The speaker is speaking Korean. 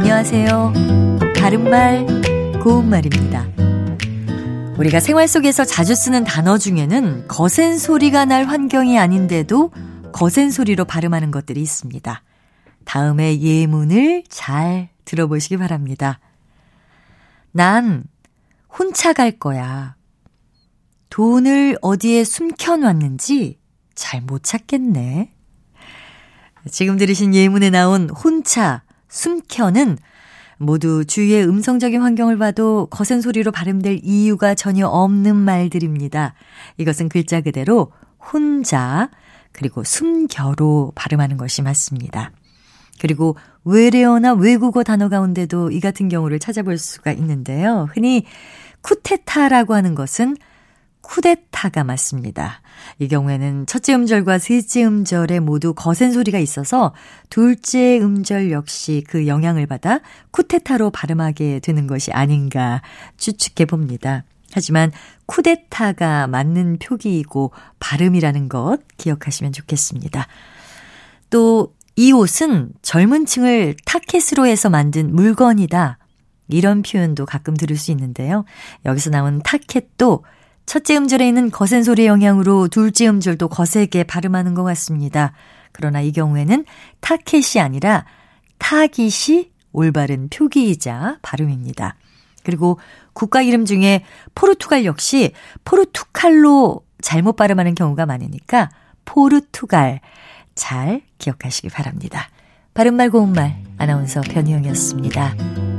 안녕하세요. 바른말, 고운말입니다. 우리가 생활 속에서 자주 쓰는 단어 중에는 거센 소리가 날 환경이 아닌데도 거센 소리로 발음하는 것들이 있습니다. 다음의 예문을 잘 들어보시기 바랍니다. 난 혼자 갈 거야. 돈을 어디에 숨겨놨는지 잘 못 찾겠네. 지금 들으신 예문에 나온 혼차, 숨켜는 모두 주위의 음성적인 환경을 봐도 거센 소리로 발음될 이유가 전혀 없는 말들입니다. 이것은 글자 그대로 혼자 그리고 숨겨로 발음하는 것이 맞습니다. 그리고 외래어나 외국어 단어 가운데도 이 같은 경우를 찾아볼 수가 있는데요. 흔히 쿠테타라고 하는 것은 쿠데타가 맞습니다. 이 경우에는 첫째 음절과 셋째 음절에 모두 거센 소리가 있어서 둘째 음절 역시 그 영향을 받아 쿠데타로 발음하게 되는 것이 아닌가 추측해 봅니다. 하지만 쿠데타가 맞는 표기이고 발음이라는 것 기억하시면 좋겠습니다. 또 이 옷은 젊은 층을 타켓으로 해서 만든 물건이다. 이런 표현도 가끔 들을 수 있는데요. 여기서 나온 타켓도 첫째 음절에 있는 거센 소리의 영향으로 둘째 음절도 거세게 발음하는 것 같습니다. 그러나 이 경우에는 타켓이 아니라 타깃이 올바른 표기이자 발음입니다. 그리고 국가 이름 중에 포르투갈 역시 포르투칼로 잘못 발음하는 경우가 많으니까 포르투갈 잘 기억하시기 바랍니다. 바른말 고운말 아나운서 변희영이었습니다.